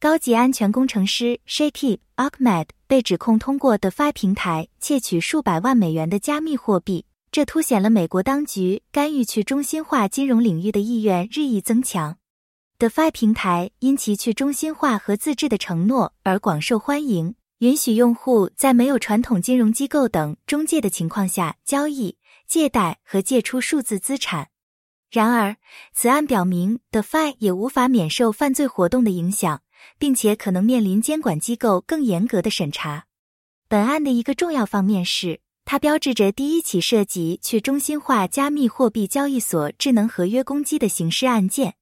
高级安全工程师 s h a k i Ahmed 被指控通过 DeFi 平台窃取数百万美元的加密货币，这凸显了美国当局干预去中心化金融领域的意愿日益增强。DeFi 平台因其去中心化和自治的承诺而广受欢迎，允许用户在没有传统金融机构等中介的情况下交易、借贷和借出数字资产。然而，此案表明，DeFi 也无法免受犯罪活动的影响。并且可能面临监管机构更严格的审查。本案的一个重要方面是，它标志着第一起涉及去中心化加密货币交易所智能合约攻击的刑事案件。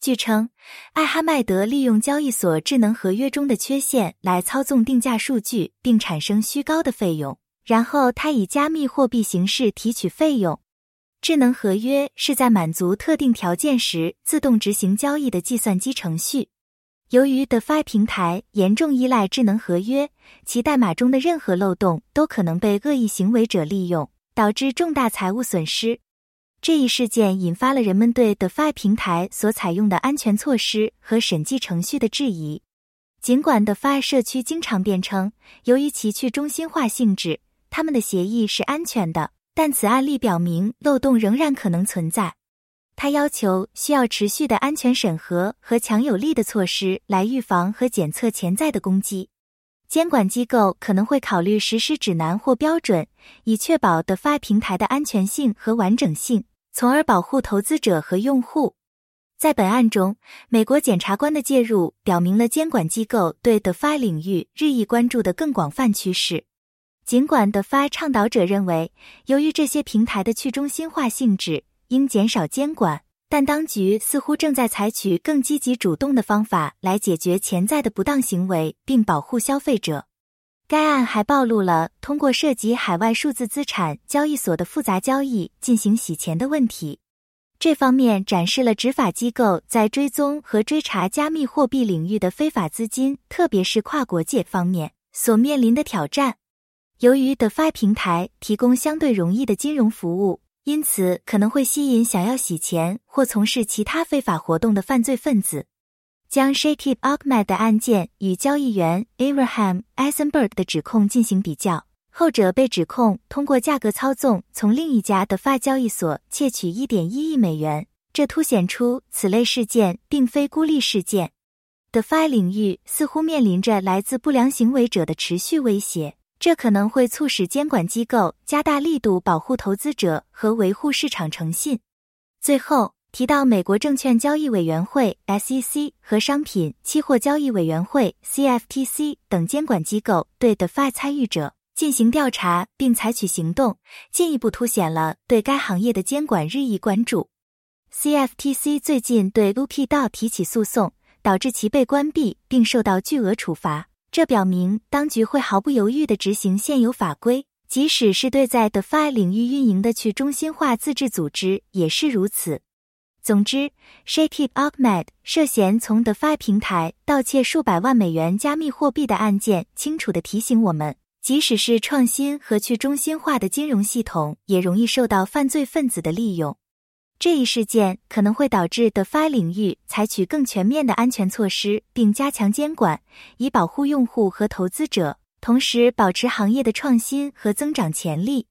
据称，艾哈迈德利用交易所智能合约中的缺陷来操纵定价数据，并产生虚高的费用，然后他以加密货币形式提取费用。智能合约是在满足特定条件时自动执行交易的计算机程序。由于 DeFi 平台严重依赖智能合约，其代码中的任何漏洞都可能被恶意行为者利用，导致重大财务损失。这一事件引发了人们对 DeFi 平台所采用的安全措施和审计程序的质疑。尽管 DeFi 社区经常辩称，由于其去中心化性质，他们的协议是安全的，但此案例表明漏洞仍然可能存在。他要求需要持续的安全审核和强有力的措施来预防和检测潜在的攻击。监管机构可能会考虑实施指南或标准，以确保 DeFi 平台的安全性和完整性，从而保护投资者和用户。在本案中，美国检察官的介入表明了监管机构对 DeFi 领域日益关注的更广泛趋势。尽管 DeFi 倡导者认为，由于这些平台的去中心化性质，应减少监管，但当局似乎正在采取更积极主动的方法来解决潜在的不当行为，并保护消费者。该案还暴露了通过涉及海外数字资产交易所的复杂交易进行洗钱的问题。这方面展示了执法机构在追踪和追查加密货币领域的非法资金，特别是跨国界方面所面临的挑战。由于 DeFi 平台提供相对容易的金融服务。因此，可能会吸引想要洗钱或从事其他非法活动的犯罪分子。将 Shakib Ahmed 的案件与交易员 Abraham Eisenberg 的指控进行比较，后者被指控通过价格操纵从另一家的 f i 交易所窃取1.1亿美元，这凸显出此类事件并非孤立事件。DeFi 领域似乎面临着来自不良行为者的持续威胁。这可能会促使监管机构加大力度保护投资者和维护市场诚信。最后提到美国证券交易委员会 （SEC） 和商品期货交易委员会 （CFTC） 等监管机构对 DeFi 参与者进行调查并采取行动，进一步凸显了对该行业的监管日益关注。CFTC 最近对 Lukey 提起诉讼，导致其被关闭并受到巨额处罚。这表明当局会毫不犹豫地执行现有法规，即使是对在 DeFi 领域运营的去中心化自治组织也是如此。总之，Shakib Ahmed 涉嫌从 DeFi 平台盗窃数百万美元加密货币的案件，清楚地提醒我们，即使是创新和去中心化的金融系统，也容易受到犯罪分子的利用。这一事件可能会导致 DeFi 领域采取更全面的安全措施，并加强监管，以保护用户和投资者，同时保持行业的创新和增长潜力。